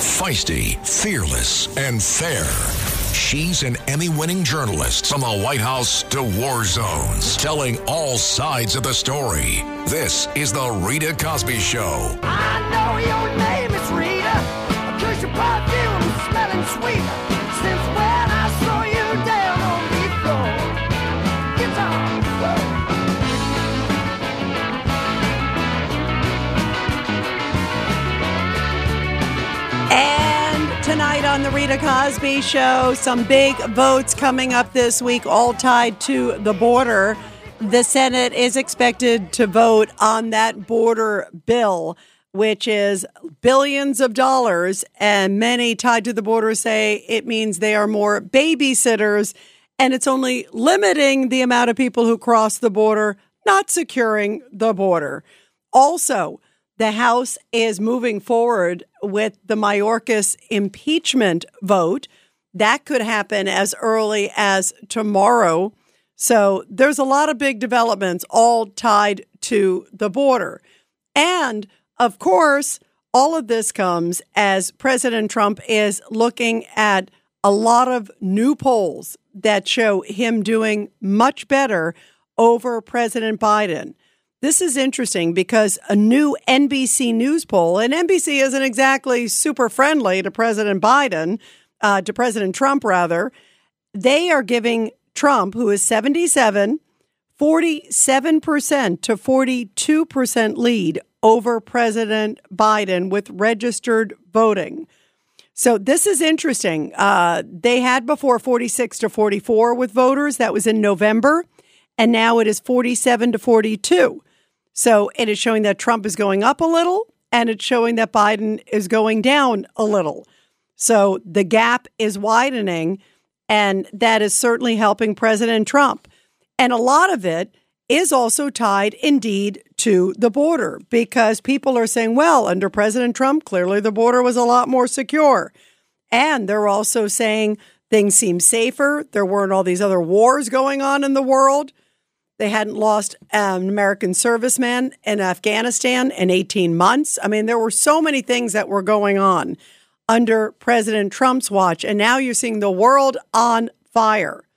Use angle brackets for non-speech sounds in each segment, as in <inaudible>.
Feisty, fearless, and fair. She's an Emmy winning journalist from the White House to war zones, telling all sides of the story. This is The Rita Cosby Show. I know your name is Rita, And tonight on the Rita Cosby Show, some big votes coming up this week, all tied to the border. The Senate is expected to vote on that border bill, which is billions of dollars. And many tied to the border say it means they are more babysitters and it's only limiting the amount of people who cross the border, not securing the border. Also, the House is moving forward with the Mayorkas impeachment vote. That could happen as early as tomorrow. So there's a lot of big developments all tied to the border. And of course, all of this comes as President Trump is looking at a lot of new polls that show him doing much better over President Biden. This is interesting because a new NBC News poll, and NBC isn't exactly super friendly to President Biden, uh, to President Trump, rather. They are giving Trump, who is 77, 47% to 42% lead over President Biden with registered voting. So this is interesting. Uh, they had before 46 to 44 with voters. That was in November. And now it is 47 to 42. So it is showing that Trump is going up a little and it's showing that Biden is going down a little. So the gap is widening and that is certainly helping President Trump. And a lot of it is also tied indeed to the border because people are saying, well, under President Trump, clearly the border was a lot more secure. And they're also saying things seem safer. There weren't all these other wars going on in the world. They hadn't lost an American serviceman in Afghanistan in 18 months. I mean, there were so many things that were going on under President Trump's watch. And now you're seeing the world on fire.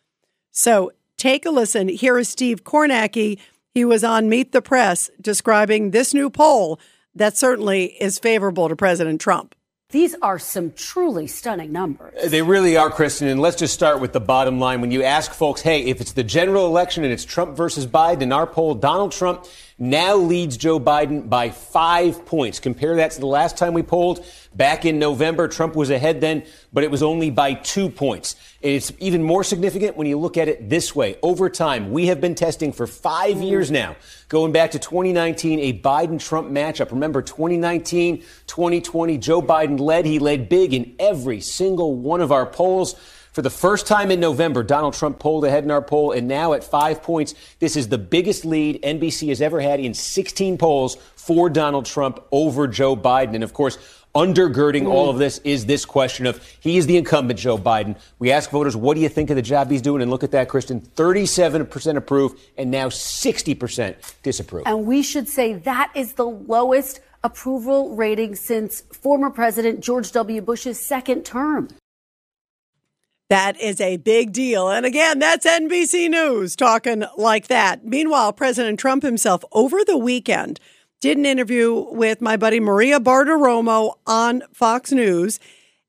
So take a listen. Here is Steve Kornacki. He was on Meet the Press describing this new poll that certainly is favorable to President Trump. These are some truly stunning numbers. They really are, Kristen. And let's just start with the bottom line. When you ask folks, hey, if it's the general election and it's Trump versus Biden, in our poll, Donald Trump now leads Joe Biden by five points. Compare that to the last time we polled back in November. Trump was ahead then, but it was only by two points. And it's even more significant when you look at it this way. Over time, we have been testing for five mm-hmm. years now, going back to 2019, a Biden Trump matchup. Remember, 2019, 2020, Joe Biden led. He led big in every single one of our polls. For the first time in November, Donald Trump pulled ahead in our poll, and now at five points, this is the biggest lead NBC has ever had in 16 polls for Donald Trump over Joe Biden. And of course, undergirding all of this is this question of he is the incumbent, Joe Biden. We ask voters, what do you think of the job he's doing? And look at that, Kristen 37% approve, and now 60% disapprove. And we should say that is the lowest approval rating since former President George W. Bush's second term. That is a big deal. And again, that's NBC News talking like that. Meanwhile, President Trump himself over the weekend did an interview with my buddy Maria Bartiromo on Fox News.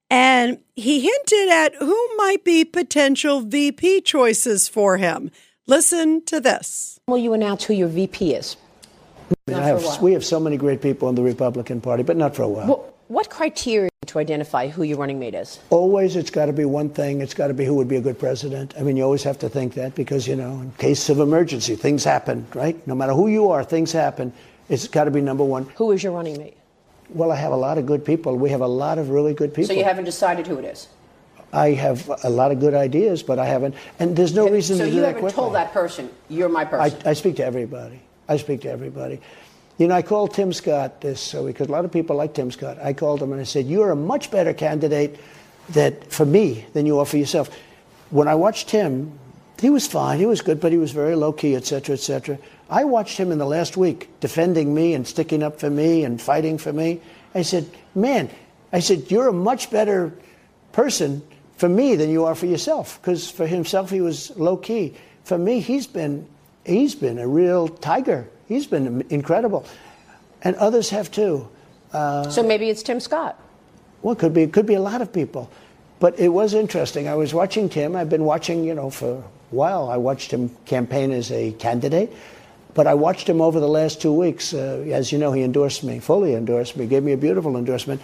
And he hinted at who might be potential VP choices for him. Listen to this. Will you announce who your VP is? I mean, I have, we have so many great people in the Republican Party, but not for a while. What, what criteria to identify who your running mate is? always, it's got to be one thing. It's got to be who would be a good president. I mean, you always have to think that because, you know, in case of emergency, things happen, right? No matter who you are, things happen. It's got to be number one. Who is your running mate? Well, I have a lot of good people. We have a lot of really good people. So you haven't decided who it is? I have a lot of good ideas, but I haven't. And there's no reason so to do you that haven't told that person, you're my I, person. I speak to everybody. I speak to everybody. You know, I called Tim Scott this so because a lot of people like Tim Scott. I called him and I said, "You're a much better candidate that for me than you are for yourself." When I watched him, he was fine. He was good, but he was very low key, et cetera, et cetera. I watched him in the last week defending me and sticking up for me and fighting for me. I said, "Man," I said, "You're a much better person for me than you are for yourself." Because for himself, he was low key. For me, he's been he's been a real tiger. He's been incredible, and others have too. so maybe it's Tim Scott. Well, it could be it could be a lot of people, but it was interesting. I was watching Tim. I've been watching, you know, for a while. I watched him campaign as a candidate, but I watched him over the last two weeks. Uh, as you know, he endorsed me, fully endorsed me, gave me a beautiful endorsement,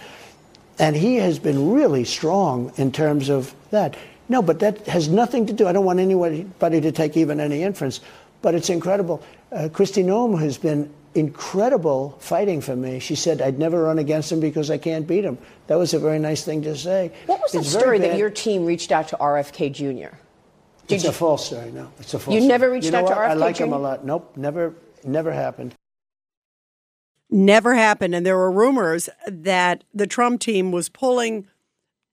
and he has been really strong in terms of that. No, but that has nothing to do. I don't want anybody to take even any inference, but it's incredible. Uh, Kristi Noem has been incredible fighting for me. She said I'd never run against him because I can't beat him. That was a very nice thing to say. What was the It's very story that your team reached out to RFK Jr.? Did It's you- a false story. No, it's a false. You story. never reached You know out to what? I RFK like him a lot. Nope, never, never happened. Never happened. And there were rumors that the Trump team was pulling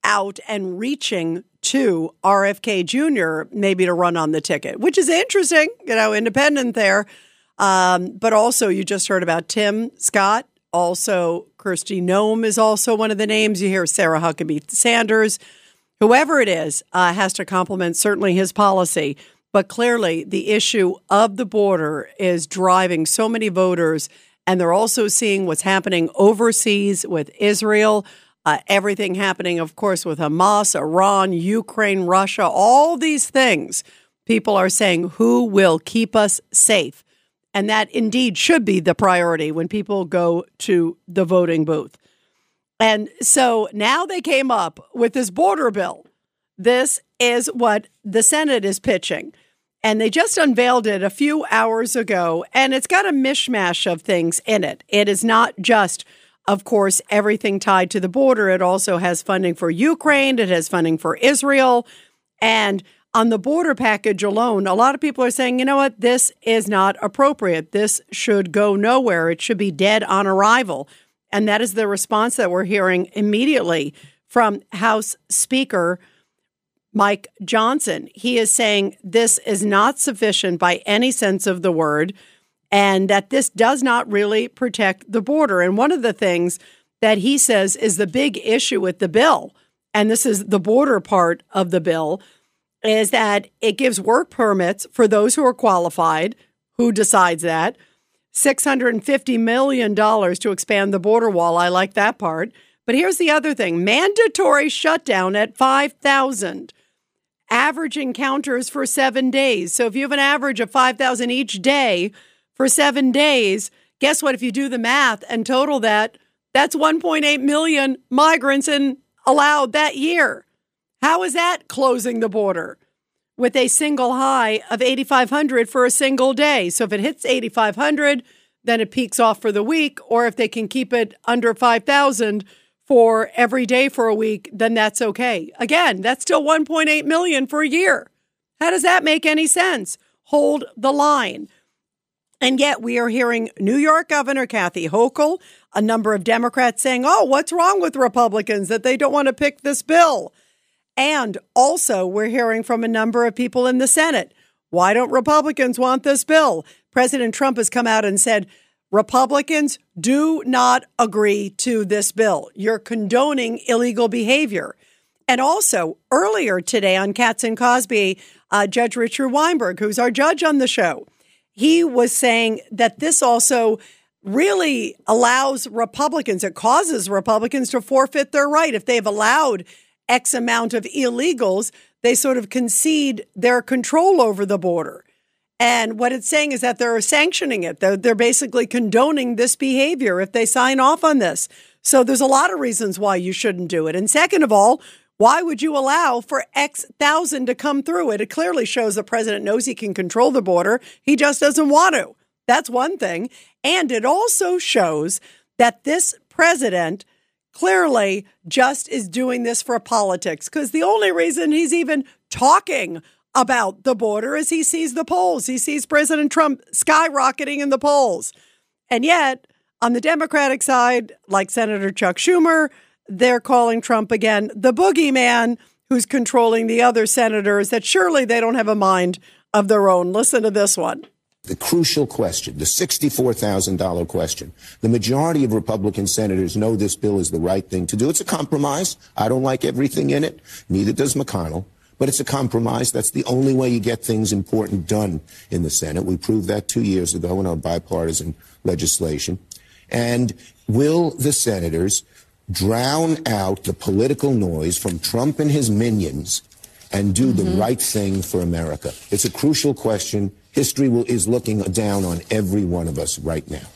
out and reaching to RFK Jr. maybe to run on the ticket, which is interesting, you know, independent there. Um, but also, you just heard about Tim Scott. Also, Kristi Noem is also one of the names. You hear Sarah Huckabee Sanders. Whoever it is uh, has to compliment certainly his policy. But clearly, the issue of the border is driving so many voters. And they're also seeing what's happening overseas with Israel, uh, everything happening, of course, with Hamas, Iran, Ukraine, Russia, all these things. People are saying, who will keep us safe? And that indeed should be the priority when people go to the voting booth. And so now they came up with this border bill. This is what the Senate is pitching. And they just unveiled it a few hours ago, and it's got a mishmash of things in it. It is not just, of course, everything tied to the border. It also has funding for Ukraine, it has funding for Israel. And on the border package alone, a lot of people are saying, you know what, this is not appropriate. This should go nowhere. It should be dead on arrival. And that is the response that we're hearing immediately from House Speaker Mike Johnson. He is saying this is not sufficient by any sense of the word and that this does not really protect the border. And one of the things that he says is the big issue with the bill, and this is the border part of the bill, is that it gives work permits for those who are qualified. Who decides that? $650 million to expand the border wall. I like that part. But here's the other thing mandatory shutdown at 5,000 average encounters for seven days. So if you have an average of 5,000 each day for seven days, guess what? If you do the math and total that, that's 1.8 million migrants in allowed that year. How is that closing the border? With a single high of 8,500 for a single day. So if it hits 8,500, then it peaks off for the week. Or if they can keep it under 5,000 for every day for a week, then that's okay. Again, that's still 1.8 million for a year. How does that make any sense? Hold the line. And yet we are hearing New York Governor Kathy Hochul, a number of Democrats saying, oh, what's wrong with Republicans that they don't want to pick this bill? And also, we're hearing from a number of people in the Senate. Why don't Republicans want this bill? President Trump has come out and said, Republicans do not agree to this bill. You're condoning illegal behavior. And also, earlier today on Cats and Cosby, uh, Judge Richard Weinberg, who's our judge on the show, he was saying that this also really allows Republicans, it causes Republicans to forfeit their right. If they've allowed X amount of illegals, they sort of concede their control over the border. And what it's saying is that they're sanctioning it. They're, they're basically condoning this behavior if they sign off on this. So there's a lot of reasons why you shouldn't do it. And second of all, why would you allow for X thousand to come through it? It clearly shows the president knows he can control the border. He just doesn't want to. That's one thing. And it also shows that this president clearly just is doing this for politics because the only reason he's even talking about the border is he sees the polls. He sees President Trump skyrocketing in the polls. And yet, on the Democratic side, like Senator Chuck Schumer, they're calling Trump again the boogeyman who's controlling the other senators, that surely they don't have a mind of their own. Listen to this one. The crucial question, the $64,000 question. The majority of Republican senators know this bill is the right thing to do. It's a compromise. I don't like everything in it. Neither does McConnell. But it's a compromise. That's the only way you get things important done in the Senate. We proved that two years ago in our bipartisan legislation. And will the senators drown out the political noise from Trump and his minions and do the mm-hmm. right thing for America? It's a crucial question. History will, is looking down on every one of us right now.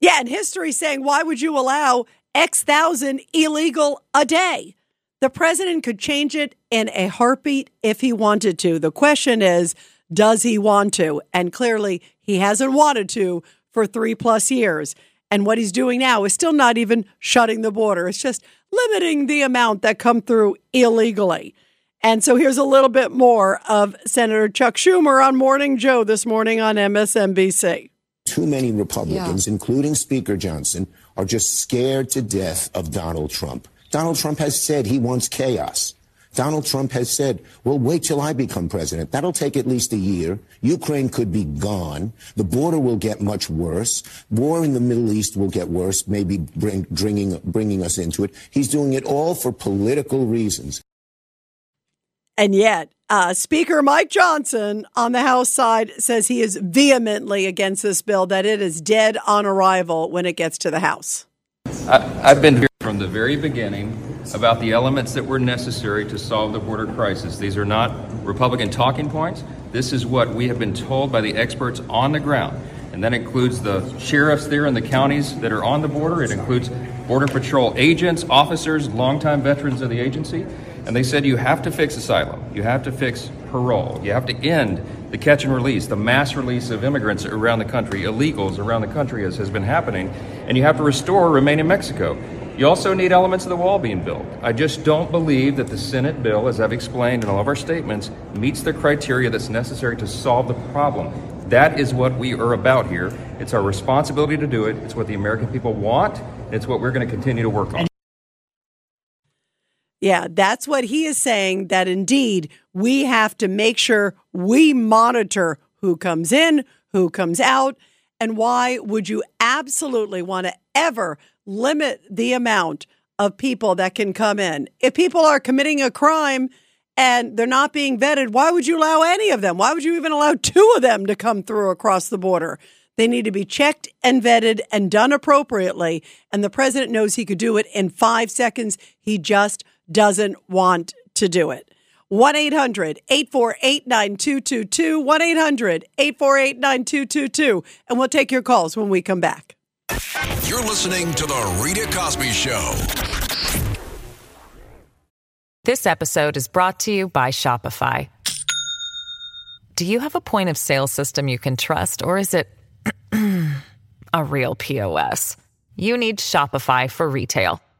Yeah, and history saying, why would you allow X thousand illegal a day? The president could change it in a heartbeat if he wanted to. The question is, does he want to? And clearly, he hasn't wanted to for three plus years. And what he's doing now is still not even shutting the border. It's just limiting the amount that come through illegally. And so here's a little bit more of Senator Chuck Schumer on Morning Joe this morning on MSNBC. Too many Republicans, including Speaker Johnson, are just scared to death of Donald Trump. Donald Trump has said he wants chaos. Donald Trump has said, well, wait till I become president. That'll take at least a year. Ukraine could be gone. The border will get much worse. War in the Middle East will get worse, maybe bring, bringing, bringing us into it. He's doing it all for political reasons. And yet, uh, Speaker Mike Johnson on the House side says he is vehemently against this bill, that it is dead on arrival when it gets to the House. I, I've been here from the very beginning about the elements that were necessary to solve the border crisis. These are not Republican talking points. This is what we have been told by the experts on the ground. And that includes the sheriffs there in the counties that are on the border. It includes Border Patrol agents, officers, longtime veterans of the agency. And they said you have to fix asylum, you have to fix parole, you have to end the catch and release, the mass release of immigrants around the country, illegals around the country, as has been happening, and you have to restore Remain in Mexico. You also need elements of the wall being built. I just don't believe that the Senate bill, as I've explained in all of our statements, meets the criteria that's necessary to solve the problem. That is what we are about here. It's our responsibility to do it. It's what the American people want. It's what we're going to continue to work on. Yeah, that's what he is saying that indeed we have to make sure we monitor who comes in, who comes out, and why would you absolutely want to ever limit the amount of people that can come in? If people are committing a crime and they're not being vetted, why would you allow any of them? Why would you even allow two of them to come through across the border? They need to be checked and vetted and done appropriately. And the president knows he could do it in five seconds. He just doesn't want to do it. 1 800 848 9222. 1 800 848 9222. And we'll take your calls when we come back. You're listening to The Rita Cosby Show. This episode is brought to you by Shopify. Do you have a point of sale system you can trust, or is it <clears throat> a real POS? You need Shopify for retail.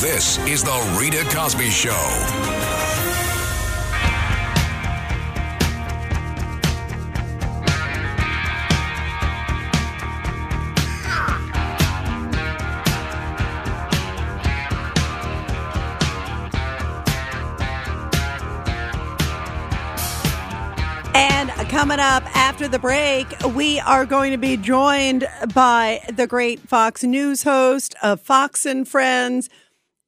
This is The Rita Cosby Show. And coming up after the break, we are going to be joined by the great Fox News host of Fox and Friends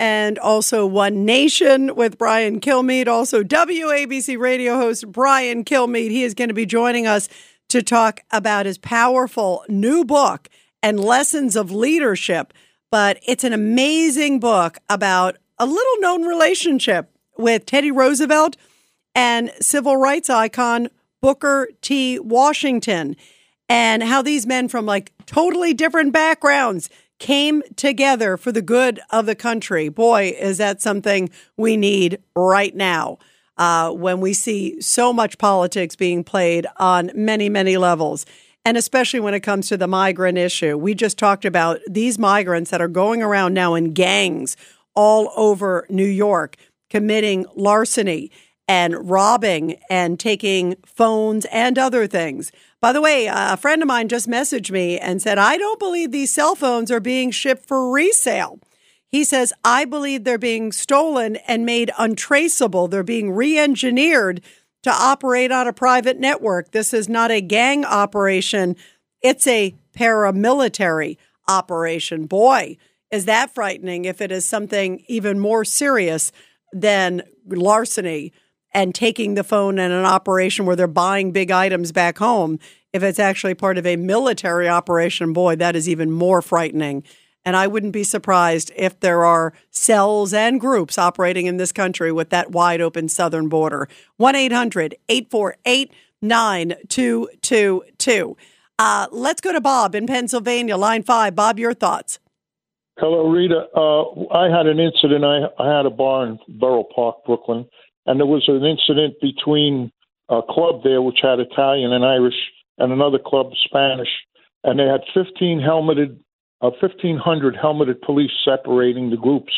and also One Nation with Brian Kilmeade, also WABC radio host Brian Kilmeade. He is going to be joining us to talk about his powerful new book and lessons of leadership but it's an amazing book about a little known relationship with Teddy Roosevelt and civil rights icon Booker T. Washington, and how these men from like totally different backgrounds came together for the good of the country. Boy, is that something we need right now uh, when we see so much politics being played on many, many levels. And especially when it comes to the migrant issue. We just talked about these migrants that are going around now in gangs all over New York committing larceny and robbing and taking phones and other things. By the way, a friend of mine just messaged me and said, I don't believe these cell phones are being shipped for resale. He says, I believe they're being stolen and made untraceable. They're being re engineered to operate on a private network. This is not a gang operation, it's a paramilitary operation. Boy, is that frightening if it is something even more serious than larceny and taking the phone in an operation where they're buying big items back home. If it's actually part of a military operation, boy, that is even more frightening. And I wouldn't be surprised if there are cells and groups operating in this country with that wide open southern border. 1 800 848 9222. Uh, let's go to Bob in Pennsylvania, line five. Bob, your thoughts. Hello, Rita. Uh, I had an incident. I, I had a bar in Borough Park, Brooklyn, and there was an incident between a club there which had Italian and Irish, and another club Spanish, and they had 15 helmeted, uh, 1,500 helmeted police separating the groups.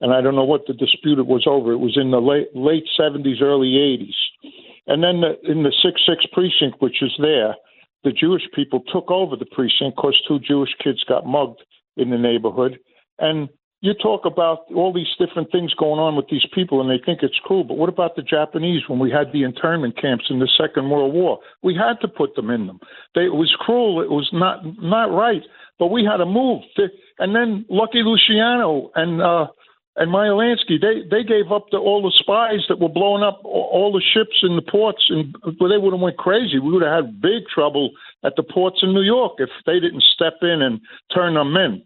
And I don't know what the dispute was over. It was in the late late 70s, early 80s, and then the, in the six six precinct, which is there, the Jewish people took over the precinct because two Jewish kids got mugged in the neighborhood, and you talk about all these different things going on with these people and they think it's cool, but what about the Japanese when we had the internment camps in the Second World War? We had to put them in them. They, it was cruel. It was not not right, but we had to move. And then Lucky Luciano and uh, and Meyer Lansky, they they gave up the, all the spies that were blowing up all, all the ships in the ports, and well, they would have went crazy. We would have had big trouble at the ports in New York if they didn't step in and turn them in.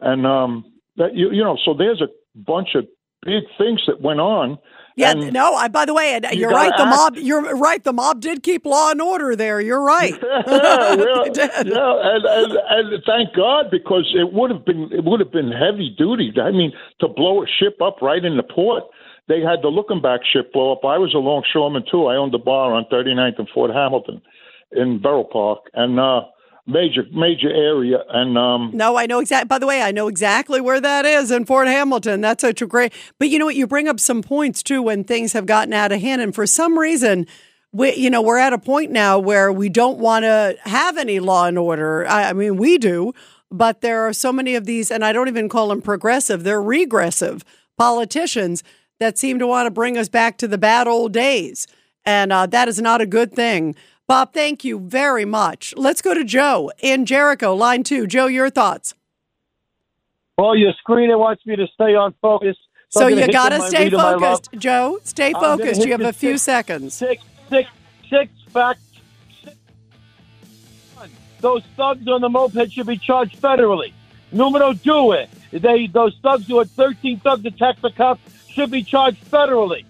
And um, that you you know, so there's a bunch of big things that went on. Yeah, no. I, by the way, and you you're right. The act. mob. You're right. The mob did keep law and order there. You're right. <laughs> <laughs> yeah, did. yeah, and, and, and thank God because it would have been it would have been heavy duty. I mean, to blow a ship up right in the port. They had the looking back ship blow up. I was a longshoreman too. I owned a bar on 39th and Fort Hamilton in Borough Park, and uh, major major area. And um, No, I know exactly. By the way, I know exactly where that is in Fort Hamilton. That's such a great. But you know what? You bring up some points too when things have gotten out of hand, and for some reason, we you know we're at a point now where we don't want to have any law and order. I, I mean, we do, but there are so many of these, and I don't even call them progressive; they're regressive politicians that seem to want to bring us back to the bad old days, and uh, that is not a good thing. Bob, thank you very much. Let's go to Joe in Jericho, line two. Joe, your thoughts. Well, your screener wants me to stay on focus. So, I'm you got to stay leader, my love. focused, Joe. Stay focused. You have a few six- seconds. Six, six, six fact. Those thugs on the moped should be charged federally. Numero due. They those thugs who had 13 thugs attack the cop should be charged federally.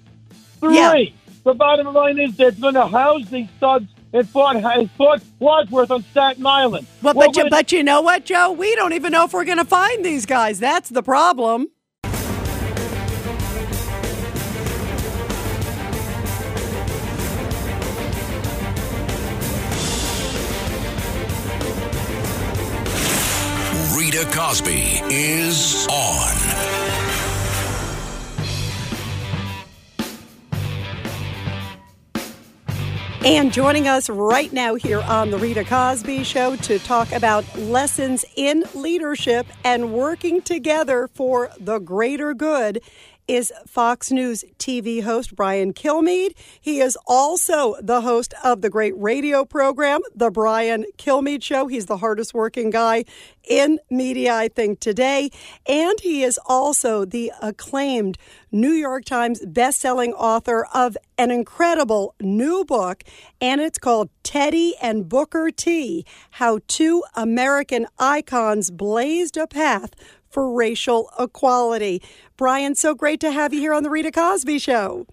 Three. Yeah. The bottom line is they're going to house these thugs in Fort, in Fort Wadsworth on Staten Island. But, What but, you, would- but you know what, Joe? We don't even know if we're going to find these guys. That's the problem. Rita Cosby is on. And joining us right now here on The Rita Cosby Show to talk about lessons in leadership and working together for the greater good is Fox News TV host Brian Kilmeade. He is also the host of the great radio program, The Brian Kilmeade Show. He's the hardest working guy in media, I think, today. And he is also the acclaimed New York Times bestselling author of an incredible new book, and it's called Teddy and Booker T How Two American Icons Blazed a Path for racial equality. Brian, so great to have you here on the Rita Cosby Show.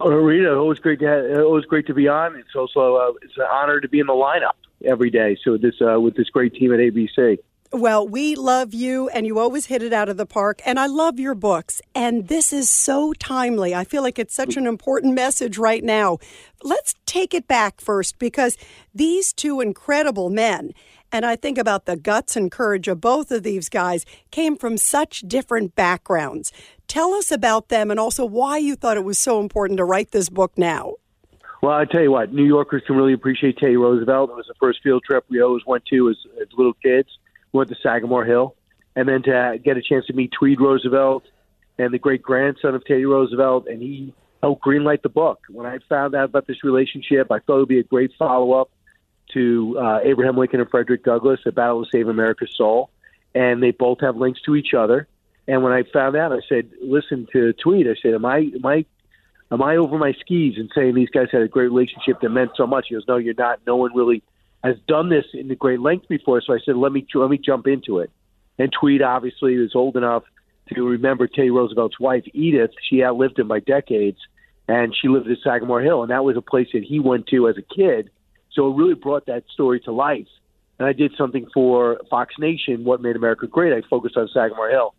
Oh, Rita, always great to have, always great to be on. It's also uh, it's an honor to be in the lineup every day. So this uh, with this great team at ABC. Well, we love you and you always hit it out of the park. And I love your books. And this is so timely. I feel like it's such an important message right now. Let's take it back first because these two incredible men, and I think about the guts and courage of both of these guys, came from such different backgrounds. Tell us about them and also why you thought it was so important to write this book now. Well, I tell you what, New Yorkers can really appreciate Teddy Roosevelt. It was the first field trip we always went to as, as little kids. We went to Sagamore Hill, and then to get a chance to meet Tweed Roosevelt and the great grandson of Teddy Roosevelt, and he helped greenlight the book. When I found out about this relationship, I thought it would be a great follow up to uh, Abraham Lincoln and Frederick Douglass, A Battle to Save America's Soul, and they both have links to each other. And when I found out, I said, "Listen to Tweed." I said, "Am I am I am I over my skis and saying these guys had a great relationship that meant so much?" He goes, "No, you're not. No one really has done this in the great length before." So I said, "Let me let me jump into it." And Tweed obviously is old enough to remember Teddy Roosevelt's wife, Edith. She outlived him by decades, and she lived at Sagamore Hill, and that was a place that he went to as a kid. So it really brought that story to life. And I did something for Fox Nation, What Made America Great. I focused on Sagamore Hill.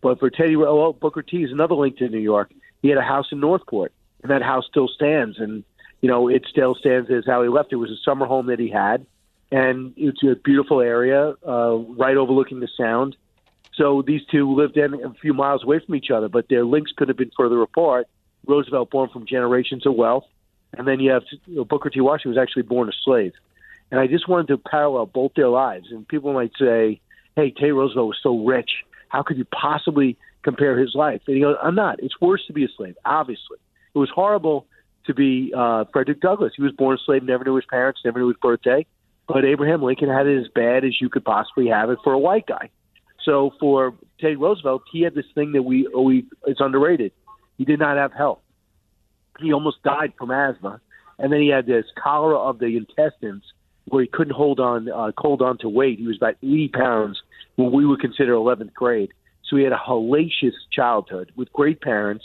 But for Teddy, well, Booker T is another link to New York. He had a house in Northport, and that house still stands. And you know, it still stands as how he left. It was a summer home that he had, and it's a beautiful area, uh, right overlooking the Sound. So these two lived in a few miles away from each other, but their links could have been further apart. Roosevelt, born from generations of wealth, and then you have you know, Booker T. Washington, was actually born a slave. And I just wanted to parallel both their lives. And people might say, "Hey, Teddy Roosevelt was so rich. How could you possibly compare his life?" And he goes, "I'm not. It's worse to be a slave. Obviously, it was horrible to be uh, Frederick Douglass. He was born a slave, never knew his parents, never knew his birthday. But Abraham Lincoln had it as bad as you could possibly have it for a white guy. So for Teddy Roosevelt, he had this thing that we we it's underrated. He did not have health. He almost died from asthma, and then he had this cholera of the intestines where he couldn't hold on uh, hold on to weight. He was about 80 pounds when we would consider 11th grade. So he had a hellacious childhood with great parents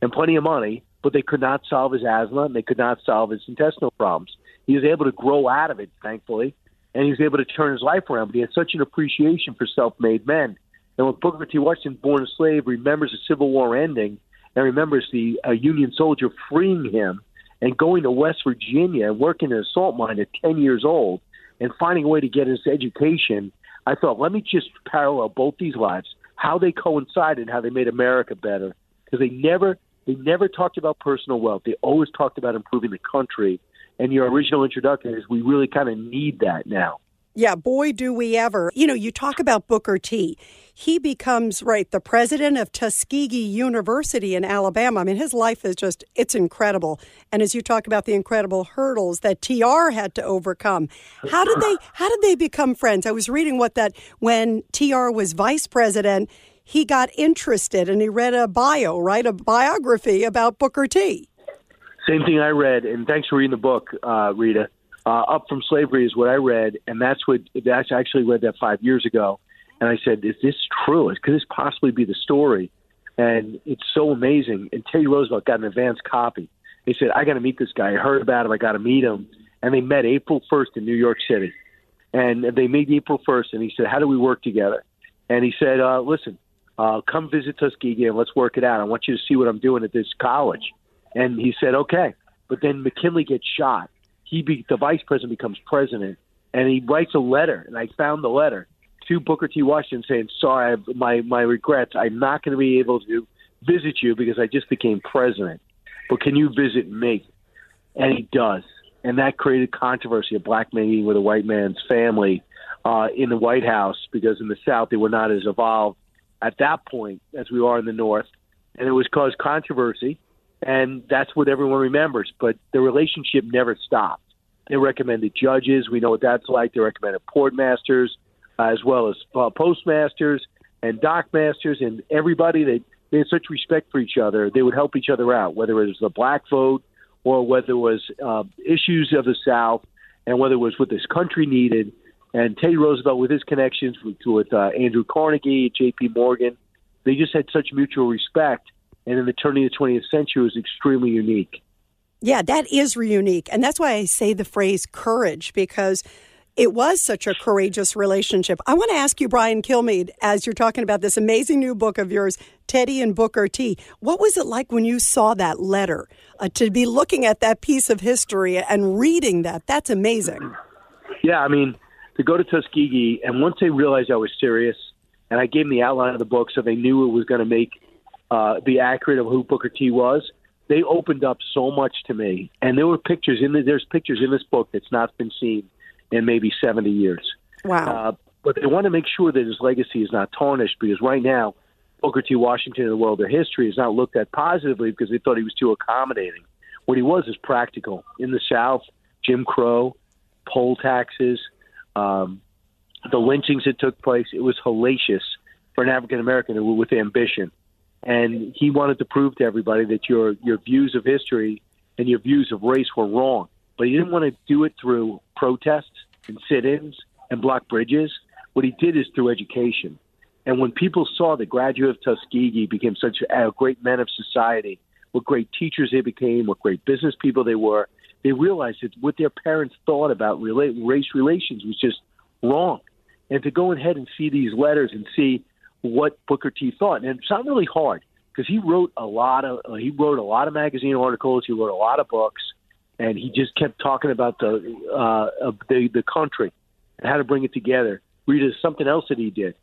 and plenty of money, but they could not solve his asthma and they could not solve his intestinal problems. He was able to grow out of it, thankfully, and he was able to turn his life around. But he had such an appreciation for self-made men. And when Booker T. Washington, born a slave, remembers the Civil War ending and remembers the uh, Union soldier freeing him and going to West Virginia and working in a salt mine at 10 years old and finding a way to get his education, I thought, let me just parallel both these lives, how they coincided how they made America better. Because they never they never talked about personal wealth. They always talked about improving the country. And your original introduction is we really kind of need that now. Yeah, boy, do we ever. You know, you talk about Booker T. He becomes, right, the president of Tuskegee University in Alabama. I mean, his life is just, it's incredible. And as you talk about the incredible hurdles that TR had to overcome, how did they, how did they become friends? I was reading what that, when TR was vice president, he got interested and he read a bio, right, a biography about Booker T. Same thing I read, and thanks for reading the book, uh, Rita. Uh, Up from Slavery is what I read, and that's what that's I actually read that five years ago. And I said, "Is this true? Could this possibly be the story?" And it's so amazing. And Teddy Roosevelt got an advance copy. He said, "I got to meet this guy. I heard about him. I got to meet him." And they met April first in New York City, and they met April first. And he said, "How do we work together?" And he said, uh, "Listen, uh, come visit Tuskegee and let's work it out. I want you to see what I'm doing at this college." And he said, "Okay." But then McKinley gets shot. He be, the vice president becomes president, and he writes a letter. And I found the letter to Booker T. Washington saying, "Sorry, I, my my regrets. I'm not going to be able to visit you because I just became president. But can you visit me?" And he does, and that created controversy. A black man eating with a white man's family uh, in the White House because in the South they were not as evolved at that point as we are in the North, and it was caused controversy. And that's what everyone remembers. But the relationship never stopped. They recommended judges. We know what that's like. They recommended port masters, uh, as well as uh, postmasters and dockmasters, and everybody. They they had such respect for each other. They would help each other out, whether it was the black vote or whether it was uh, issues of the South, and whether it was what this country needed. And Teddy Roosevelt, with his connections with, with uh, Andrew Carnegie, J.P. Morgan, they just had such mutual respect. And in the turn of the 20th century, was extremely unique. Yeah, that is unique. And that's why I say the phrase courage because it was such a courageous relationship. I want to ask you, Brian Kilmeade, as you're talking about this amazing new book of yours, Teddy and Booker T. What was it like when you saw that letter? Uh, to be looking at that piece of history and reading that, that's amazing. Yeah, I mean, to go to Tuskegee, and once they realized I was serious, and I gave them the outline of the book so they knew it was going to make uh, be accurate of who Booker T was. They opened up so much to me, and there were pictures in the, there's pictures in this book that's not been seen in maybe 70 years. Wow. Uh, but they want to make sure that his legacy is not tarnished because right now, Booker T. Washington in the world of history is not looked at positively because they thought he was too accommodating. What he was is practical. In the South, Jim Crow, poll taxes, um, the lynchings that took place, it was hellacious for an African American with ambition. And he wanted to prove to everybody that your your views of history and your views of race were wrong. But he didn't want to do it through protests and sit-ins and block bridges. What he did is through education. And when people saw the graduate of Tuskegee became such a great men of society, what great teachers they became, what great business people they were, they realized that what their parents thought about race relations was just wrong. And to go ahead and see these letters and see what Booker T thought, and it's not really hard because he wrote a lot of uh, he wrote a lot of magazine articles, he wrote a lot of books, and he just kept talking about the uh, the the country and how to bring it together. Read something else that he did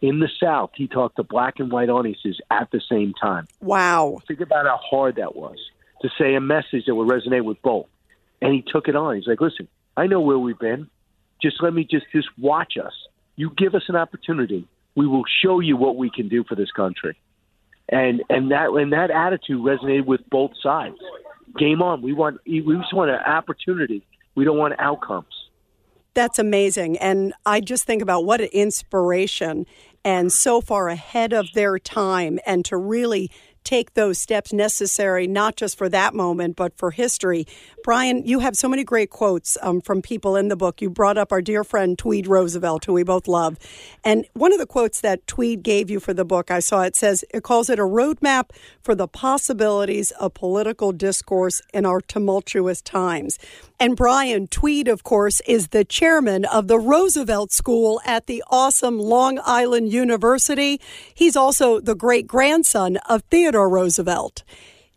in the South. He talked to black and white audiences at the same time. Wow! Think about how hard that was to say a message that would resonate with both. And he took it on. He's like, "Listen, I know where we've been. Just let me just just watch us. You give us an opportunity, we will show you what we can do for this country." And and that and that attitude resonated with both sides. Game on. We want we just want an opportunity. We don't want outcomes. That's amazing. And I just think about what an inspiration and so far ahead of their time and to really take those steps necessary, not just for that moment, but for history. Brian, you have so many great quotes um, from people in the book. You brought up our dear friend Tweed Roosevelt, who we both love. And one of the quotes that Tweed gave you for the book, I saw it says, it calls it a roadmap for the possibilities of political discourse in our tumultuous times. And Brian Tweed, of course, is the chairman of the Roosevelt School at the awesome Long Island University. He's also the great grandson of Theodore Roosevelt.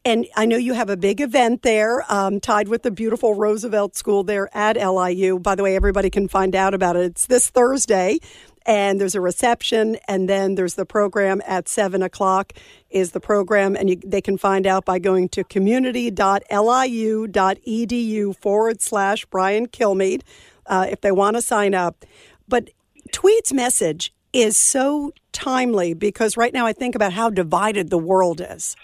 And I know you have a big event there um, tied with the beautiful Roosevelt School there at LIU. By the way, everybody can find out about it. It's this Thursday, and there's a reception, and then there's the program at 7 o'clock is the program, and you, they can find out by going to community.liu.edu forward slash Brian Kilmeade uh, if they want to sign up. But Tweed's message is so timely because right now I think about how divided the world is.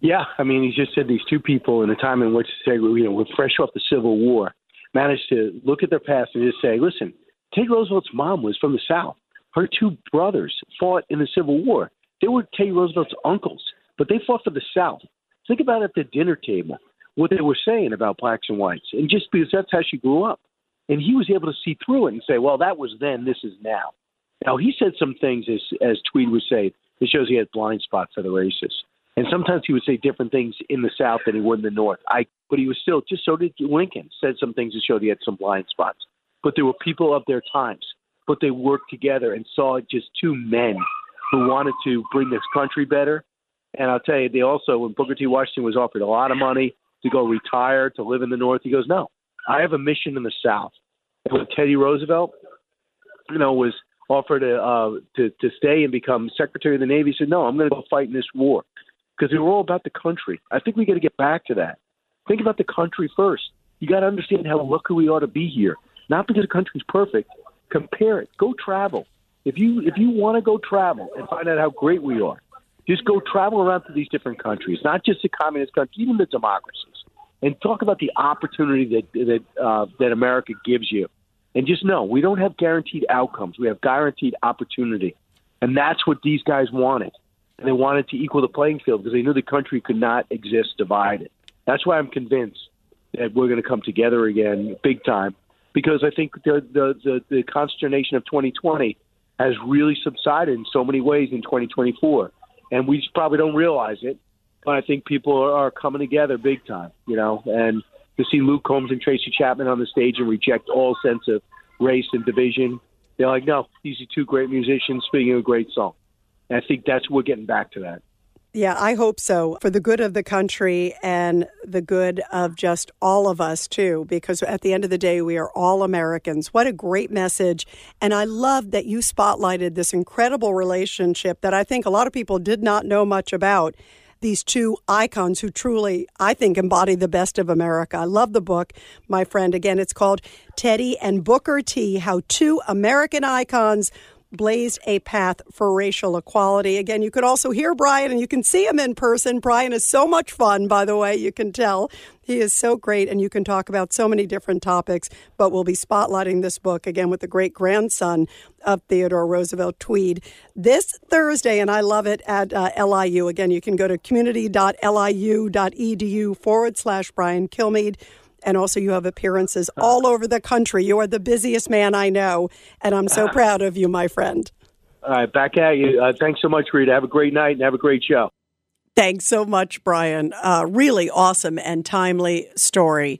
Yeah, I mean, he just said these two people in a time in which, say, you know, we're fresh off the Civil War, managed to look at their past and just say, listen, Teddy Roosevelt's mom was from the South. Her two brothers fought in the Civil War. They were Teddy Roosevelt's uncles, but they fought for the South. Think about at the dinner table what they were saying about blacks and whites, and just because that's how she grew up. And he was able to see through it and say, well, that was then, this is now. Now, he said some things, as, as Tweed would say, that shows he had blind spots for the races. And sometimes he would say different things in the South than he would in the North. I, but he was still, just so did Lincoln, said some things that showed he had some blind spots. But there were people of their times, but they worked together and saw just two men who wanted to bring this country better. And I'll tell you, they also, when Booker T. Washington was offered a lot of money to go retire, to live in the North, he goes, no, I have a mission in the South. And when Teddy Roosevelt, you know, was offered a, uh, to to stay and become Secretary of the Navy, he said, "No, I'm going to go fight in this war," because they were all about the country. I think we got to get back to that. Think about the country first. You got to understand how lucky we ought to be here, not because the country's perfect. Compare it. Go travel. If you if you want to go travel and find out how great we are, just go travel around to these different countries, not just the communist countries, even the democracies, and talk about the opportunity that that uh, that America gives you. And just know we don't have guaranteed outcomes. We have guaranteed opportunity, and that's what these guys wanted. And they wanted to equal the playing field because they knew the country could not exist divided. That's why I'm convinced that we're going to come together again, big time. Because I think the the the, the consternation of 2020 has really subsided in so many ways in 2024, and we probably don't realize it. But I think people are, are coming together big time, you know, and to see Luke Combs and Tracy Chapman on the stage and reject all sense of race and division, they're like, no, these are two great musicians speaking a great song. And I think that's we're getting back to that. Yeah, I hope so for the good of the country and the good of just all of us, too, because at the end of the day, we are all Americans. What a great message. And I love that you spotlighted this incredible relationship that I think a lot of people did not know much about. These two icons who truly, I think, embody the best of America. I love the book, my friend. Again, it's called Teddy and Booker T How Two American Icons blazed a path for racial equality. Again, you could also hear Brian and you can see him in person. Brian is so much fun, by the way, you can tell. He is so great, and you can talk about so many different topics. But we'll be spotlighting this book again with the great grandson of Theodore Roosevelt Tweed this Thursday, and I love it at uh, LIU. Again, you can go to community.liu.edu forward slash Brian Kilmeade. And also, you have appearances all over the country. You are the busiest man I know, and I'm so proud of you, my friend. All right, back at you. Uh, thanks so much, Rita. Have a great night and have a great show. Thanks so much, Brian. Uh, really awesome and timely story.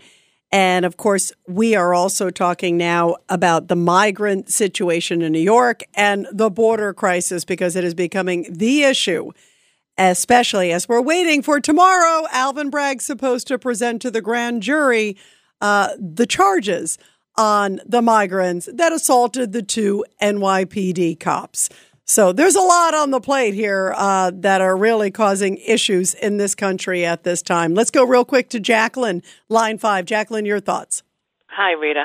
And of course, we are also talking now about the migrant situation in New York and the border crisis because it is becoming the issue especially as we're waiting for tomorrow. Alvin Bragg's supposed to present to the grand jury uh, the charges on the migrants that assaulted the two NYPD cops. So there's a lot on the plate here uh, that are really causing issues in this country at this time. Let's go real quick to Jacqueline, line five. Jacqueline, your thoughts. Hi, Rita.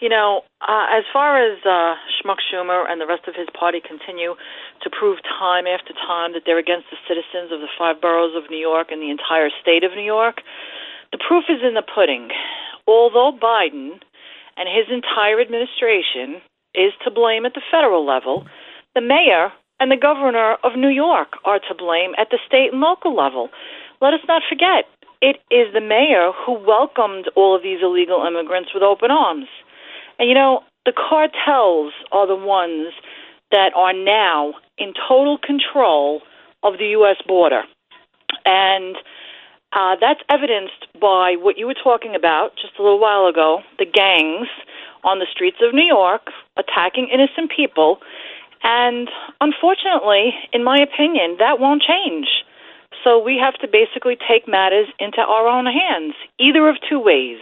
You know, uh, as far as uh, Schmuck Schumer and the rest of his party continue to prove time after time that they're against the citizens of the five boroughs of New York and the entire state of New York, the proof is in the pudding. Although Biden and his entire administration is to blame at the federal level, the mayor and the governor of New York are to blame at the state and local level. Let us not forget, it is the mayor who welcomed all of these illegal immigrants with open arms. And you know, the cartels are the ones that are now in total control of the U.S. border. And uh, that's evidenced by what you were talking about just a little while ago the gangs on the streets of New York attacking innocent people. And unfortunately, in my opinion, that won't change. So we have to basically take matters into our own hands, either of two ways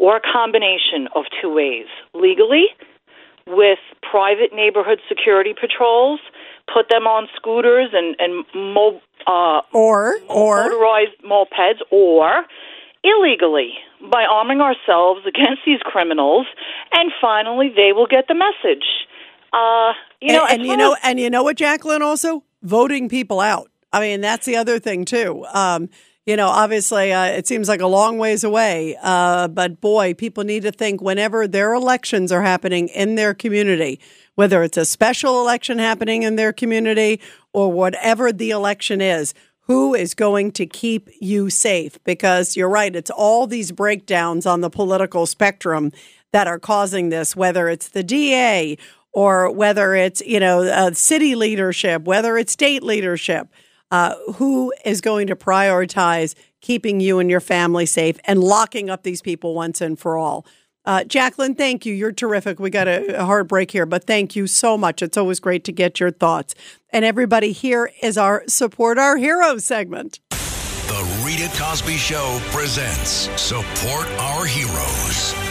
or a combination of two ways. Legally with private neighborhood security patrols put them on scooters and and mo- uh, or or motorized mopeds or illegally by arming ourselves against these criminals and finally they will get the message. Uh, you know and, and you know and you know what Jacqueline also? Voting people out. I mean that's the other thing too. Um, you know, obviously uh, it seems like a long ways away. Uh, but boy, people need to think whenever their elections are happening in their community, whether it's a special election happening in their community or whatever the election is, who is going to keep you safe? Because you're right, it's all these breakdowns on the political spectrum that are causing this, whether it's the DA or whether it's, you know, uh, city leadership, whether it's state leadership uh, who is going to prioritize keeping you and your family safe and locking up these people once and for all. Uh, Jacqueline, thank you. You're terrific. We got a, a hard break here, but thank you so much. It's always great to get your thoughts. And everybody, here is our Support Our Heroes segment. The Rita Cosby Show presents Support Our Heroes.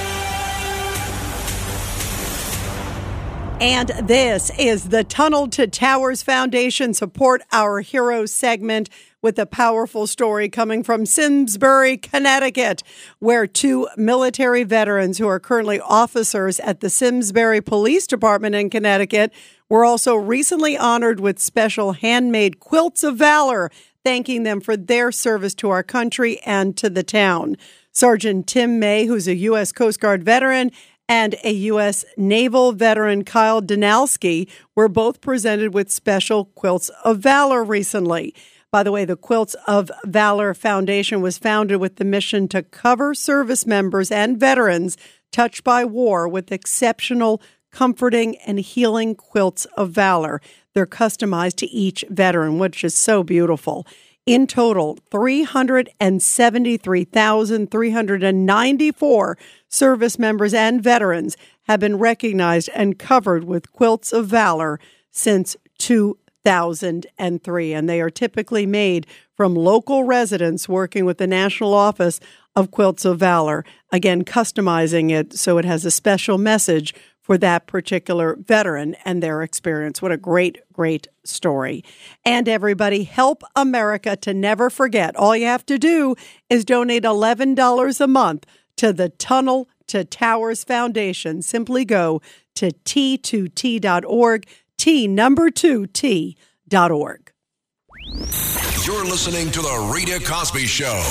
And this is the Tunnel to Towers Foundation Support Our Heroes segment with a powerful story coming from Simsbury, Connecticut, where two military veterans who are currently officers at the Simsbury Police Department in Connecticut were also recently honored with special handmade quilts of valor, thanking them for their service to our country and to the town. Sergeant Tim May, who's a U.S. Coast Guard veteran, and a U.S. Naval veteran, Kyle Danalski, were both presented with special Quilts of Valor recently. By the way, the Quilts of Valor Foundation was founded with the mission to cover service members and veterans touched by war with exceptional, comforting, and healing quilts of valor. They're customized to each veteran, which is so beautiful. In total, 373,394 service members and veterans have been recognized and covered with quilts of valor since 2003. And they are typically made from local residents working with the National Office of Quilts of Valor. Again, customizing it so it has a special message for that particular veteran and their experience. What a great, great story. And everybody, help America to never forget. All you have to do is donate $11 a month to the Tunnel to Towers Foundation. Simply go to t2t.org, T number 2t.org. You're listening to The Rita Cosby Show.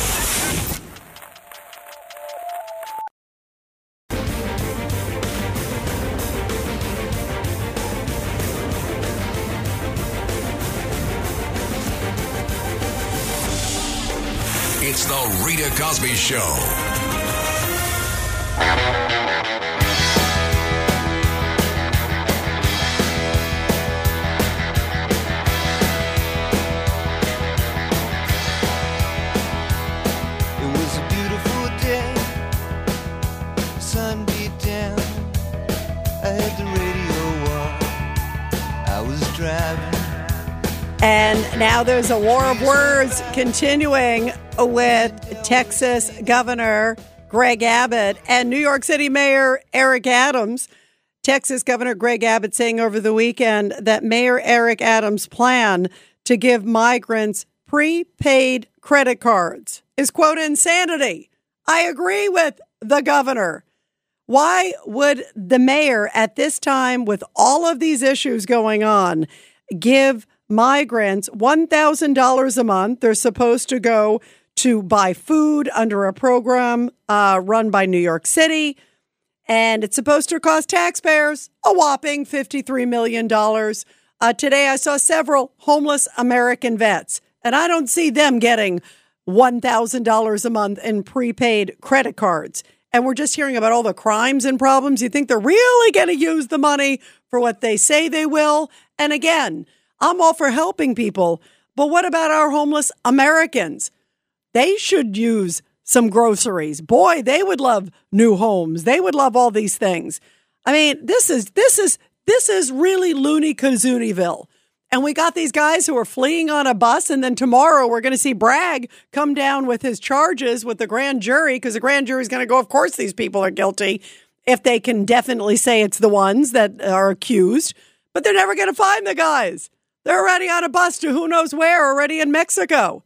It's The Rita Cosby Show. Now there's a war of words continuing with Texas Governor Greg Abbott and New York City Mayor Eric Adams. Texas Governor Greg Abbott saying over the weekend that Mayor Eric Adams' plan to give migrants prepaid credit cards is, quote, insanity. I agree with the governor. Why would the mayor at this time, with all of these issues going on, give migrants $1,000 a month? They're supposed to go to buy food under a program uh, run by New York City. And it's supposed to cost taxpayers a whopping $53 million. Uh, today, I saw several homeless American vets, and I don't see them getting $1,000 a month in prepaid credit cards. And we're just hearing about all the crimes and problems. You think they're really going to use the money for what they say they will? And again, I'm all for helping people, but what about our homeless Americans? They should use some groceries. Boy, they would love new homes. They would love all these things. I mean, this is this is this is really loony Kazoonieville. And we got these guys who are fleeing on a bus, and then tomorrow we're going to see Bragg come down with his charges with the grand jury because the grand jury is going to go. Of course, these people are guilty if they can definitely say it's the ones that are accused, but they're never going to find the guys. They're already on a bus to who knows where, already in Mexico.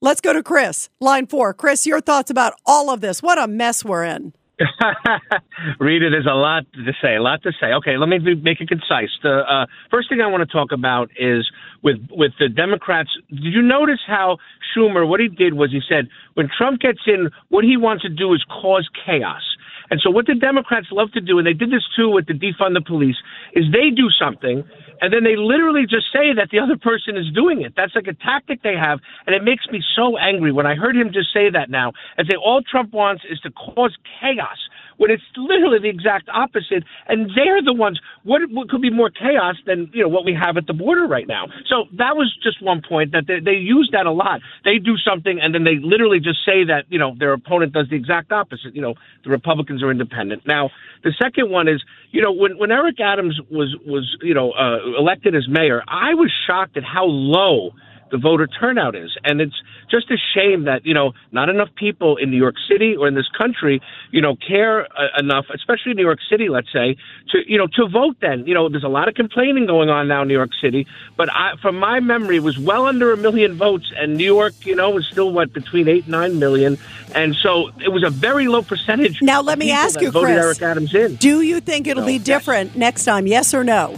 Let's go to Chris, line four. Chris, your thoughts about all of this? What a mess we're in. <laughs> Rita, there's a lot to say, a lot to say. Okay, let me make it concise. The uh, first thing I want to talk about is with with the Democrats. Did you notice how Schumer? What he did was he said when Trump gets in, what he wants to do is cause chaos. And so, what the Democrats love to do, and they did this too with the defund the police, is they do something, and then they literally just say that the other person is doing it. That's like a tactic they have, and it makes me so angry when I heard him just say that now and say all Trump wants is to cause chaos when it's literally the exact opposite, and they're the ones. What, what could be more chaos than you know what we have at the border right now? So that was just one point that they, they use that a lot. They do something, and then they literally just say that you know their opponent does the exact opposite. You know, the Republicans are independent. Now, the second one is you know when when Eric Adams was was you know uh, elected as mayor, I was shocked at how low the voter turnout is. And it's just a shame that, you know, not enough people in New York City or in this country, you know, care uh, enough, especially New York City, let's say, to, you know, to vote then. You know, there's a lot of complaining going on now in New York City, but I, from my memory, it was well under a million votes, and New York, you know, was still, what, between eight and nine million. And so it was a very low percentage. Now, let of me ask you, Chris. Eric Adams in. Do you think it'll No, be yes. different next time? Yes or no?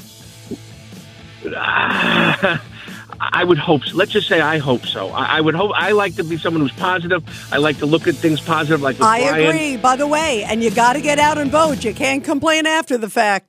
<laughs> I would hope. So. Let's just say I hope so. I, I would hope. I like to be someone who's positive. I like to look at things positive. Like I Brian. agree, by the way. And you got to get out and vote. You can't complain after the fact.